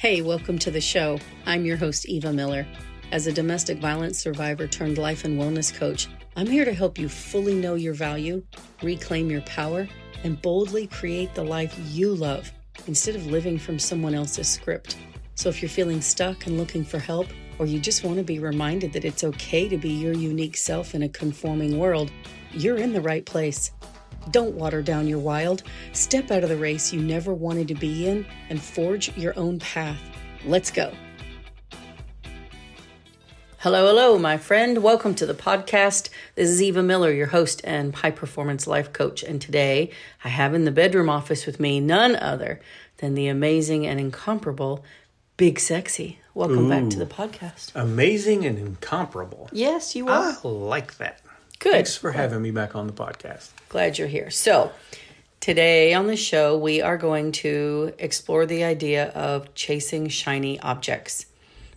Hey, welcome to the show. I'm your host, Eva Miller. As a domestic violence survivor turned life and wellness coach, I'm here to help you fully know your value, reclaim your power, and boldly create the life you love instead of living from someone else's script. So if you're feeling stuck and looking for help, or you just want to be reminded that it's okay to be your unique self in a conforming world, you're in the right place. Don't water down your wild. Step out of the race you never wanted to be in and forge your own path. Let's go. Hello, hello, my friend. Welcome to the podcast. This is Eva Miller, your host and high performance life coach. And today I have in the bedroom office with me none other than the amazing and incomparable Big Sexy. Welcome back to the podcast. Amazing and incomparable. Yes, you are. I like that. Good. Thanks for having me back on the podcast. Glad you're here. So, today on the show, we are going to explore the idea of chasing shiny objects.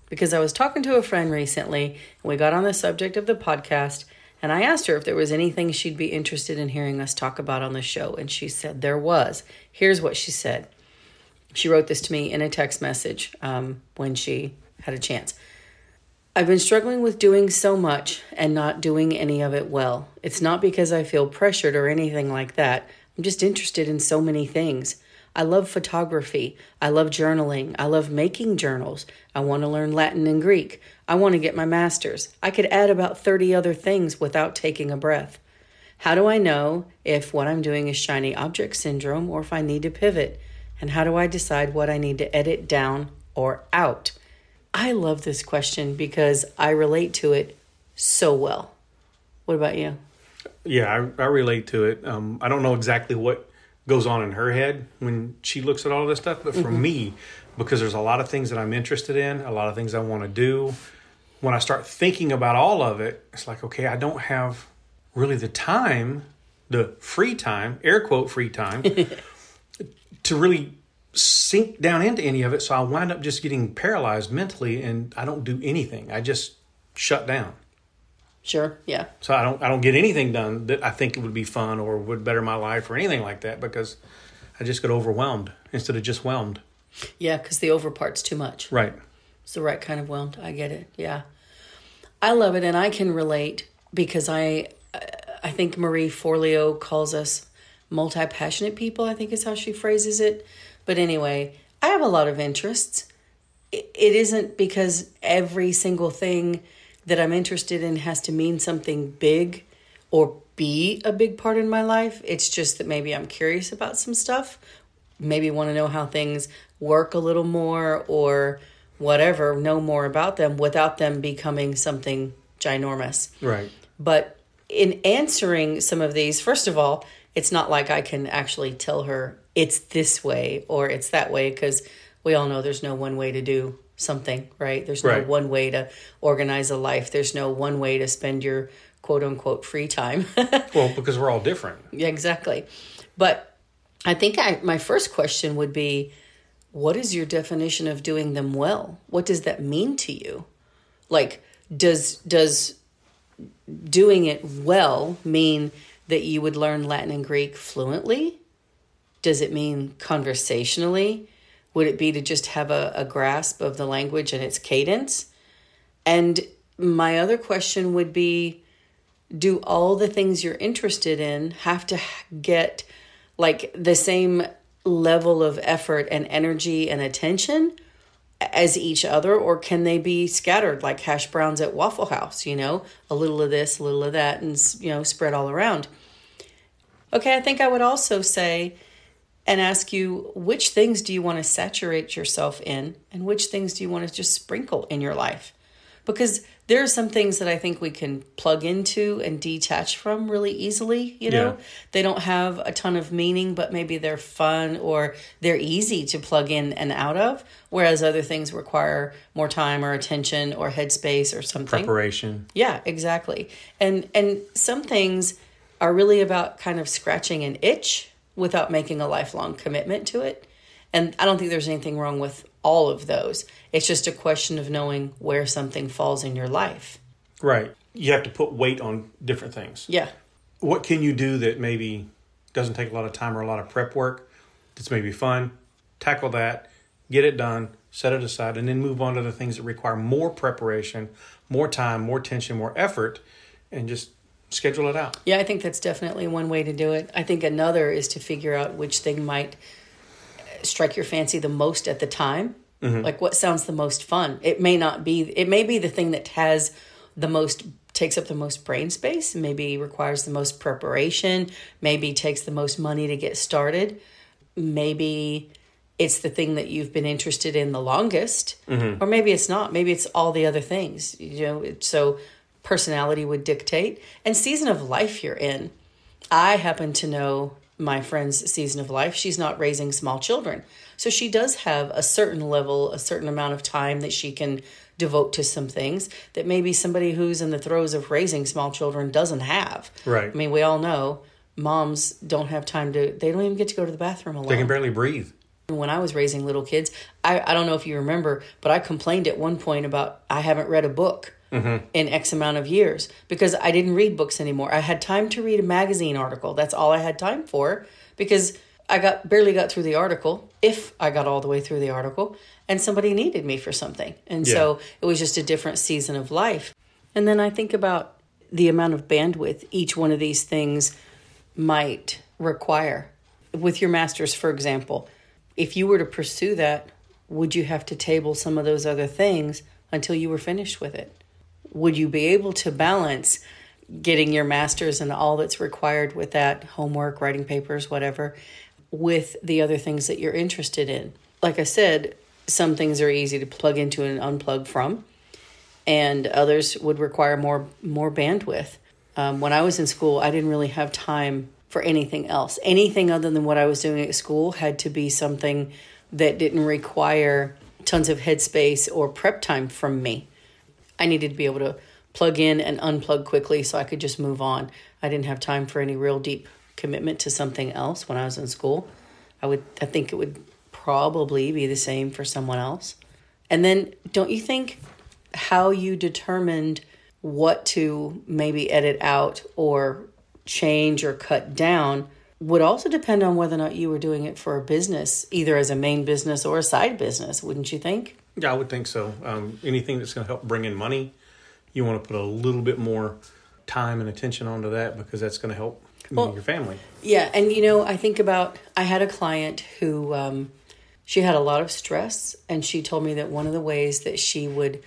Because I was talking to a friend recently, and we got on the subject of the podcast, and I asked her if there was anything she'd be interested in hearing us talk about on the show, and she said there was. Here's what she said. She wrote this to me in a text message um, when she had a chance. I've been struggling with doing so much and not doing any of it well. It's not because I feel pressured or anything like that. I'm just interested in so many things. I love photography. I love journaling. I love making journals. I want to learn Latin and Greek. I want to get my master's. I could add about 30 other things without taking a breath. How do I know if what I'm doing is shiny object syndrome or if I need to pivot? And how do I decide what I need to edit down or out? I love this question because I relate to it so well. What about you? Yeah, I, I relate to it. Um, I don't know exactly what goes on in her head when she looks at all this stuff, but for me, because there's a lot of things that I'm interested in, a lot of things I want to do, when I start thinking about all of it, it's like, okay, I don't have really the time, the free time, air quote free time, to really sink down into any of it. So I wind up just getting paralyzed mentally and I don't do anything. I just shut down. Sure. Yeah. So I don't I don't get anything done that I think would be fun or would better my life or anything like that because I just get overwhelmed instead of just whelmed. Yeah, because the over part's too much. Right. It's the right kind of whelmed. I get it. Yeah. I love it and I can relate because I I think Marie Forleo calls us multi-passionate people, I think is how she phrases it. But anyway, I have a lot of interests. It isn't because every single thing that I'm interested in has to mean something big or be a big part in my life. It's just that maybe I'm curious about some stuff, maybe want to know how things work a little more or whatever, know more about them without them becoming something ginormous. Right. But in answering some of these, first of all, it's not like I can actually tell her it's this way or it's that way because we all know there's no one way to do something, right? There's no Right. one way to organize a life. There's no one way to spend your quote unquote free time. Well, because we're all different. yeah, exactly. But I think I, my first question would be what is your definition of doing them well? What does that mean to you? Like does does doing it well mean that you would learn Latin and Greek fluently? Does it mean conversationally? Would it be to just have a, a grasp of the language and its cadence? And my other question would be do all the things you're interested in have to get like the same level of effort and energy and attention as each other or can they be scattered like hash browns at waffle house you know? A little of this a little of that and you know spread all around. Okay i think i would also say and ask you which things do you want to saturate yourself in and which things do you want to just sprinkle in your life because there are some things that I think we can plug into and detach from really easily, you know. Yeah. They don't have a ton of meaning, but maybe they're fun or they're easy to plug in and out of, whereas other things require more time or attention or headspace or something. Preparation. Yeah, exactly. And and some things are really about kind of scratching an itch without making a lifelong commitment to it. And I don't think there's anything wrong with all of those. It's just a question of knowing where something falls in your life. Right. You have to put weight on different things. Yeah. What can you do that maybe doesn't take a lot of time or a lot of prep work? That's maybe fun. Tackle that, get it done, set it aside, and then move on to the things that require more preparation, more time, more attention, more effort, and just schedule it out. Yeah, I think that's definitely one way to do it. I think another is to figure out which thing might strike your fancy the most at the time. Mm-hmm. Like what sounds the most fun. It may not be it may be the thing that has the most takes up the most brain space, maybe requires the most preparation, maybe takes the most money to get started. Maybe it's the thing that you've been interested in the longest mm-hmm. or maybe it's not maybe it's all the other things you know so personality would dictate and season of life you're in i happen to know my friend's season of life she's not raising small children so she does have a certain level a certain amount of time that she can devote to some things that maybe somebody who's in the throes of raising small children doesn't have Right. i mean we all know moms don't have time to they don't even get to go to the bathroom alone They can barely breathe. when I was raising little kids, I, I don't know if you remember, but I complained at one point about I haven't read a book Mm-hmm. in X amount of years because I didn't read books anymore. I had time to read a magazine article. That's all I had time for because I got barely got through the article, if I got all the way through the article, and somebody needed me for something. And so it was just a different season of life. And then I think about the amount of bandwidth each one of these things might require. With your master's, for example, if you were to pursue that, would you have to table some of those other things until you were finished with it? Would you be able to balance getting your master's and all that's required with that homework, writing papers, whatever, with the other things that you're interested in? Like I said, some things are easy to plug into and unplug from and others would require more more bandwidth. Um, when I was in school, I didn't really have time for anything else. Anything other than what I was doing at school had to be something that didn't require tons of headspace or prep time from me. I needed to be able to plug in and unplug quickly so I could just move on. I didn't have time for any real deep commitment to something else when I was in school. I would I think it would probably be the same for someone else. And then don't you think how you determined what to maybe edit out or change or cut down would also depend on whether or not you were doing it for a business, either as a main business or a side business, wouldn't you think? Yeah, I would think so. Um, anything that's going to help bring in money, you want to put a little bit more time and attention onto that because that's going to help Well- your family. Yeah, and you know, I think about I had a client who um, she had a lot of stress, and she told me that one of the ways that she would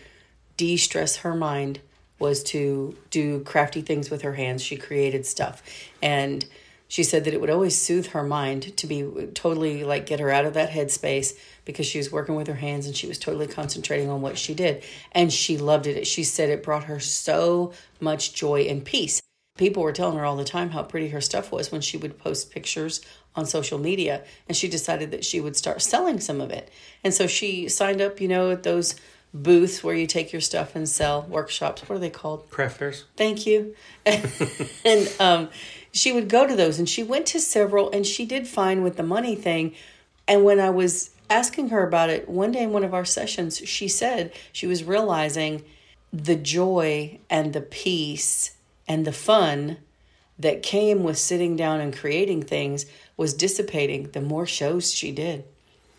de stress her mind was to do crafty things with her hands. She created stuff, and she said that it would always soothe her mind to be totally like get her out of that headspace because she was working with her hands and she was totally concentrating on what she did, and she loved it. She said it brought her so much joy and peace. People were telling her all the time how pretty her stuff was when she would post pictures on social media and she decided that she would start selling some of it. And so she signed up you know at those booths where you take your stuff and sell workshops. What are they called? Craft fairs. thank you. And um, she would go to those and she went to several and she did fine with the money thing. And when i was asking her about it one day in one of our sessions she said she was realizing the joy and the peace and the fun that came with sitting down and creating things was dissipating the more shows she did.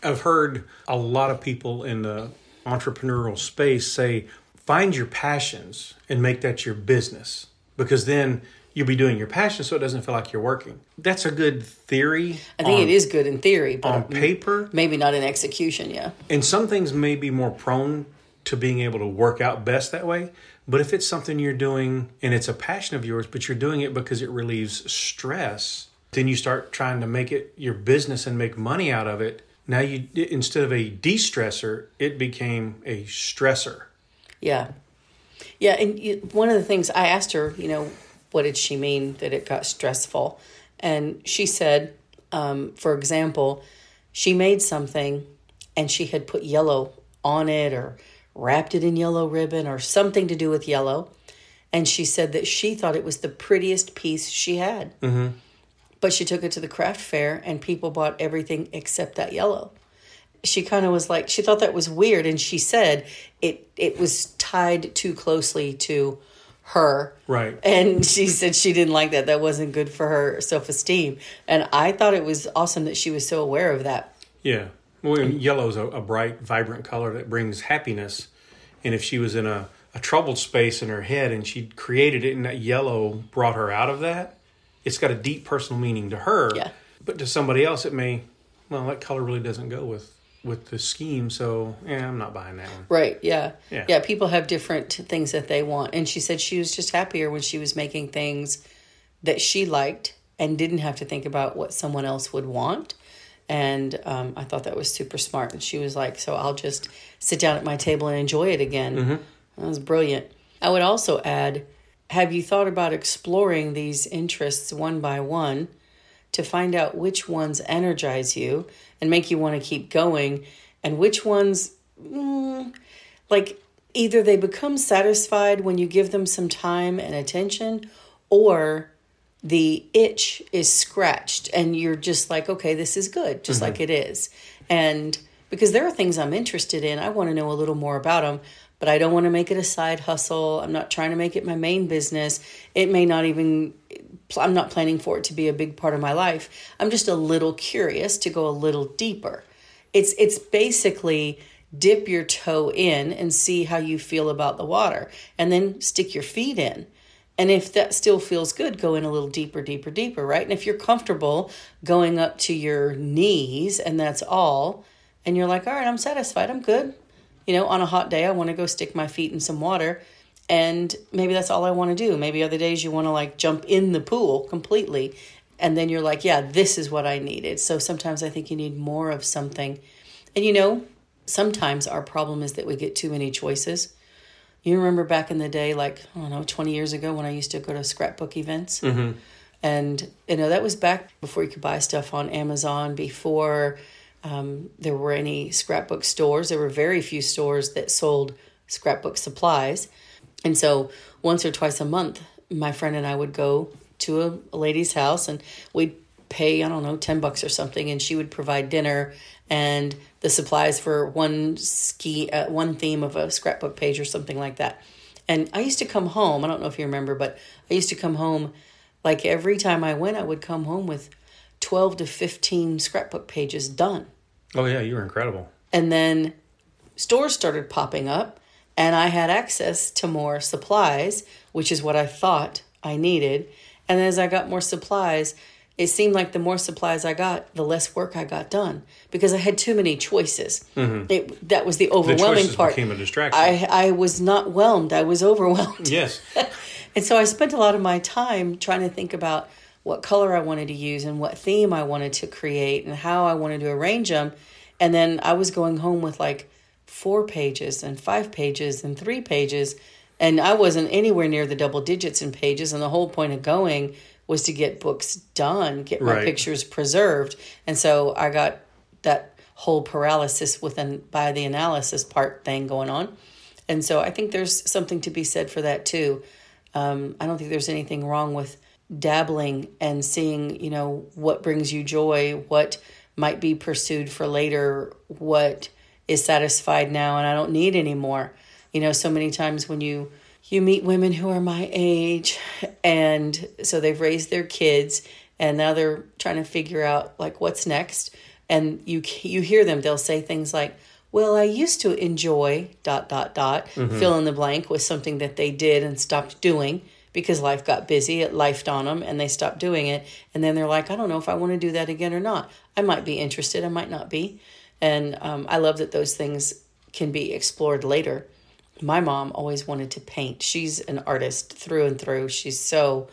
I've heard a lot of people in the entrepreneurial space say, find your passions and make that your business because then you'll be doing your passion so it doesn't feel like you're working. That's a good theory. i think on, it is good in theory but on paper. maybe not in execution yeah And some things may be more prone to being able to work out best that way. But if it's something you're doing and it's a passion of yours, but you're doing it because it relieves stress, then you start trying to make it your business and make money out of it. Now you instead of a de-stressor, it became a stressor. Yeah. Yeah. And one of the things I asked her, you know, what did she mean that it got stressful? And she said, um, for example, she made something and she had put yellow on it or wrapped it in yellow ribbon or something to do with yellow. And she said that she thought it was the prettiest piece she had. Mm-hmm. But she took it to the craft fair and people bought everything except that yellow she kind of was like she thought that was weird and she said it it was tied too closely to her Right. and she said she didn't like that that wasn't good for her self-esteem and i thought it was awesome that she was so aware of that Yeah. Well, yellow's a, a bright, vibrant color that brings happiness. And if she was in a, a troubled space in her head and she created it and that yellow brought her out of that, it's got a deep personal meaning to her. Yeah. But to somebody else, it may, well, that color really doesn't go with with the scheme. So, yeah, I'm not buying that one. Right. Yeah. Yeah. Yeah. People have different things that they want. And she said she was just happier when she was making things that she liked and didn't have to think about what someone else would want. And um, I thought that was super smart. And she was like, so I'll just sit down at my table and enjoy it again. That was brilliant. I would also add have you thought about exploring these interests one by one to find out which ones energize you and make you want to keep going and which ones mm, like either they become satisfied when you give them some time and attention or the itch is scratched and you're just like okay this is good just like it is. And because there are things i'm interested in i want to know a little more about them but i don't want to make it a side hustle. I'm not trying to make it my main business. It may not even i'm not planning for it to be a big part of my life i'm just a little curious to go a little deeper it's it's basically dip your toe in and see how you feel about the water and then stick your feet in and if that still feels good, go in a little deeper, deeper, deeper, right? And if you're comfortable going up to your knees and that's all, and you're like, all right, I'm satisfied, I'm good. You know, on a hot day, I want to go stick my feet in some water. And maybe that's all I want to do. Maybe other days you want to like jump in the pool completely. And then you're like, yeah, this is what I needed. So sometimes I think you need more of something. And you know, sometimes our problem is that we get too many choices. You remember back in the day, like, I don't know, 20 years ago when I used to go to scrapbook events? Mm-hmm. And, you know, that was back before you could buy stuff on Amazon, before um, there were any scrapbook stores. There were very few stores that sold scrapbook supplies. And so once or twice a month, my friend and I would go to a, a lady's house and we'd pay, I don't know, 10 bucks or something, and she would provide dinner and the supplies for one ski, uh, one theme of a scrapbook page or something like that. And I used to come home, I don't know if you remember, but I used to come home like every time I went, I would come home with 12 to 15 scrapbook pages done. Oh, yeah, you were incredible. And then stores started popping up, and I had access to more supplies, which is what I thought I needed. And as I got more supplies, it seemed like the more supplies I got, the less work I got done because I had too many choices. Mm-hmm. It, that was the The overwhelming choices part. became a distraction. I, I was not whelmed, I was overwhelmed. yes. And so I spent a lot of my time trying to think about what color I wanted to use and what theme I wanted to create and how I wanted to arrange them. And then I was going home with like four pages and five pages and three pages. And I wasn't anywhere near the double digits in pages. And the whole point of going was to get books done, get my Right. pictures preserved. And so I got that whole paralysis within by the analysis part thing going on. And so I think there's something to be said for that too. Um, I don't think there's anything wrong with dabbling and seeing, you know, what brings you joy, what might be pursued for later, what is satisfied now and I don't need anymore. You know, so many times when you you meet women who are my age and so they've raised their kids and now they're trying to figure out like what's next. And you you hear them they'll say things like well i used to enjoy dot dot dot mm-hmm. fill in the blank with something that they did and stopped doing because life got busy it lifed on them and they stopped doing it. And then they're like i don't know if i want to do that again or not. I might be interested i might not be and um, i love that those things can be explored later. My mom always wanted to paint. She's an artist through and through. She's so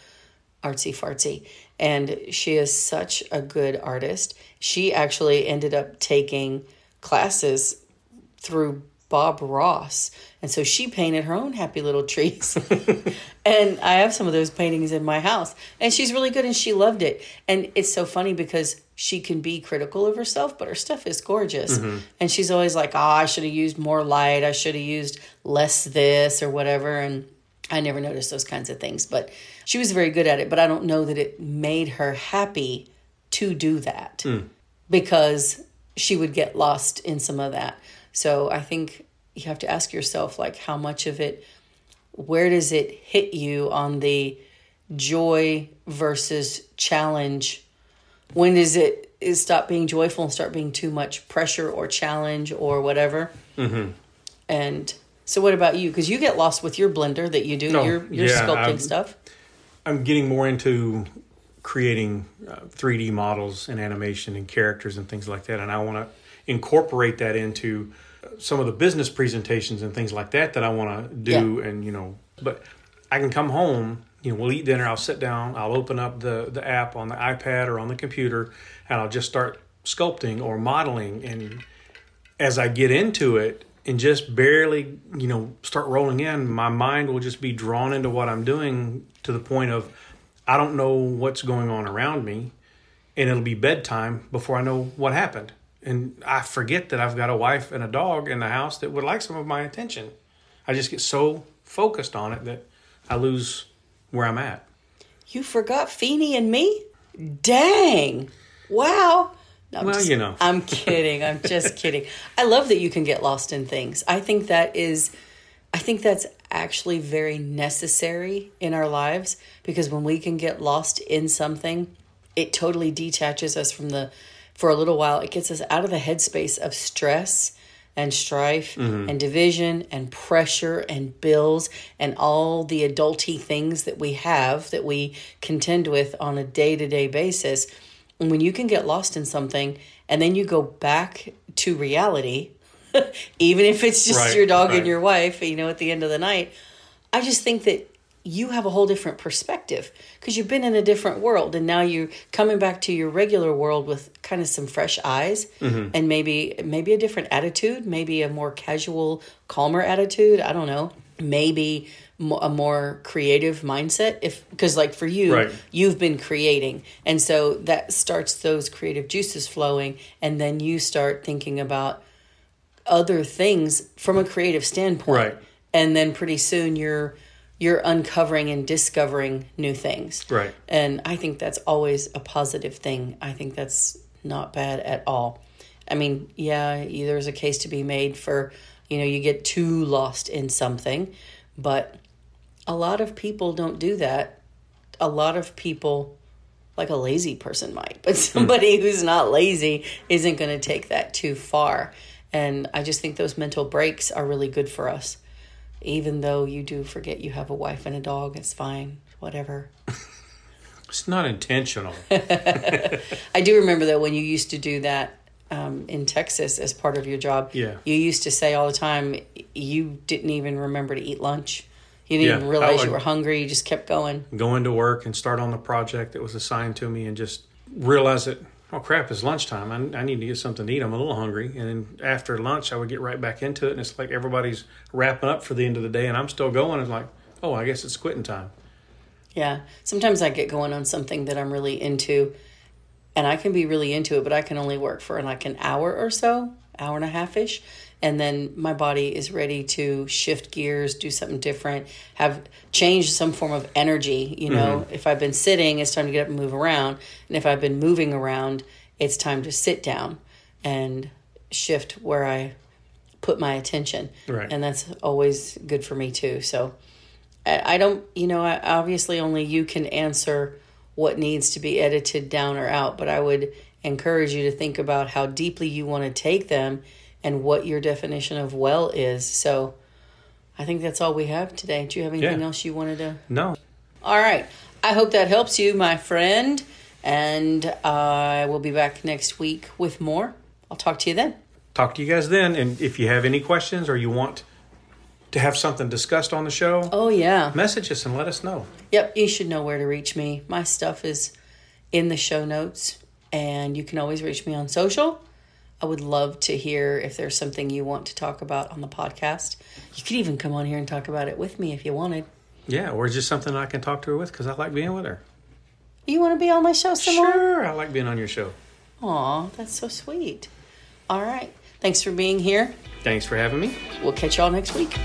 artsy fartsy. And she is such a good artist. She actually ended up taking classes through bob ross. And so she painted her own happy little trees. And i have some of those paintings in my house. And she's really good and she loved it. And it's so funny because she can be critical of herself but her stuff is gorgeous. Mm-hmm. And she's always like oh i should have used more light. I should have used less this or whatever. And I never noticed those kinds of things, but she was very good at it. But I don't know that it made her happy to do that mm. because she would get lost in some of that. So I think you have to ask yourself, like, how much of it, where does it hit you on the joy versus challenge? When does it is stop being joyful and start being too much pressure or challenge or whatever. Mm-hmm. And so, what about you? Because you get lost with your blender that you do. No, your your yeah, sculpting I'm- stuff. I'm getting more into creating uh, 3D models and animation and characters and things like that, and I want to incorporate that into some of the business presentations and things like that that I want to do. And you know, but I can come home. You know, we'll eat dinner. I'll sit down. I'll open up the the app on the iPad or on the computer, and I'll just start sculpting or modeling. And as I get into it and just barely, you know, start rolling in, my mind will just be drawn into what I'm doing to the point of I don't know what's going on around me, and it'll be bedtime before I know what happened. And I forget that I've got a wife and a dog in the house that would like some of my attention. I just get so focused on it that I lose where I'm at. You forgot Feeny and me? Dang. Wow. No, Well, just- you know. I'm kidding. I'm just kidding. I love that you can get lost in things. I think that is I think that's actually very necessary in our lives because when we can get lost in something, it totally detaches us from the for a little while. It gets us out of the headspace of stress and strife mm-hmm. and division and pressure and bills and all the adulty things that we have that we contend with on a day-to-day basis. And when you can get lost in something and then you go back to reality, even if it's just Right, your dog and your wife, you know, at the end of the night, I just think that you have a whole different perspective because you've been in a different world and now you're coming back to your regular world with kind of some fresh eyes mm-hmm. and maybe maybe a different attitude, maybe a more casual, calmer attitude, I don't know. Maybe a more creative mindset if because like for you Right. you've been creating and so that starts those creative juices flowing and then you start thinking about other things from a creative standpoint Right. and then pretty soon you're you're uncovering and discovering new things Right. and i think that's always a positive thing i think that's not bad at all i mean yeah there's a case to be made for you know you get too lost in something but a lot of people don't do that a lot of people like a lazy person might, but hmm. somebody who's not lazy isn't going to take that too far. And I just think those mental breaks are really good for us. Even though you do forget you have a wife and a dog, it's fine, whatever. It's not intentional. I do remember though when you used to do that um, in Texas as part of your job. Yeah. You used to say all the time you didn't even remember to eat lunch. You didn't Yeah, even realize would- you were hungry. You just kept going. Going to work and start on the project that was assigned to me and just realize that, oh crap, it's lunchtime. I, I need to get something to eat. I'm a little hungry. And then after lunch, I would get right back into it. And it's like everybody's wrapping up for the end of the day and I'm still going. It's like, oh, I guess it's quitting time. Yeah. Sometimes I get going on something that I'm really into and I can be really into it, but I can only work for like an hour or so, hour and a half ish. And then my body is ready to shift gears, do something different, have change some form of energy. You know, mm-hmm. if I've been sitting, it's time to get up and move around. And if I've been moving around, it's time to sit down and shift where I put my attention. Right. And that's always good for me too. So I, I don't, you know, I, obviously only you can answer what needs to be edited down or out, but I would encourage you to think about how deeply you want to take them and what your definition of well is. So I think that's all we have today. Do you have anything Yeah. else you wanted to? No, All right. I hope that helps you, my friend. And I will be back next week with more. I'll talk to you then. talk to you guys then. And if you have any questions or you want to have something discussed on the show, Oh, yeah. message us and let us know. Yep, you should know where to reach me. My stuff is in the show notes, and you can always reach me on social. I would love to hear if there's something you want to talk about on the podcast. You could even come on here and talk about it with me if you wanted. Yeah, or just something I can talk to her with because I like being with her. You want to be on my show some more? Sure, I like being on your show. Aw, that's so sweet. All right. Thanks for being here. Thanks for having me. We'll catch y'all next week.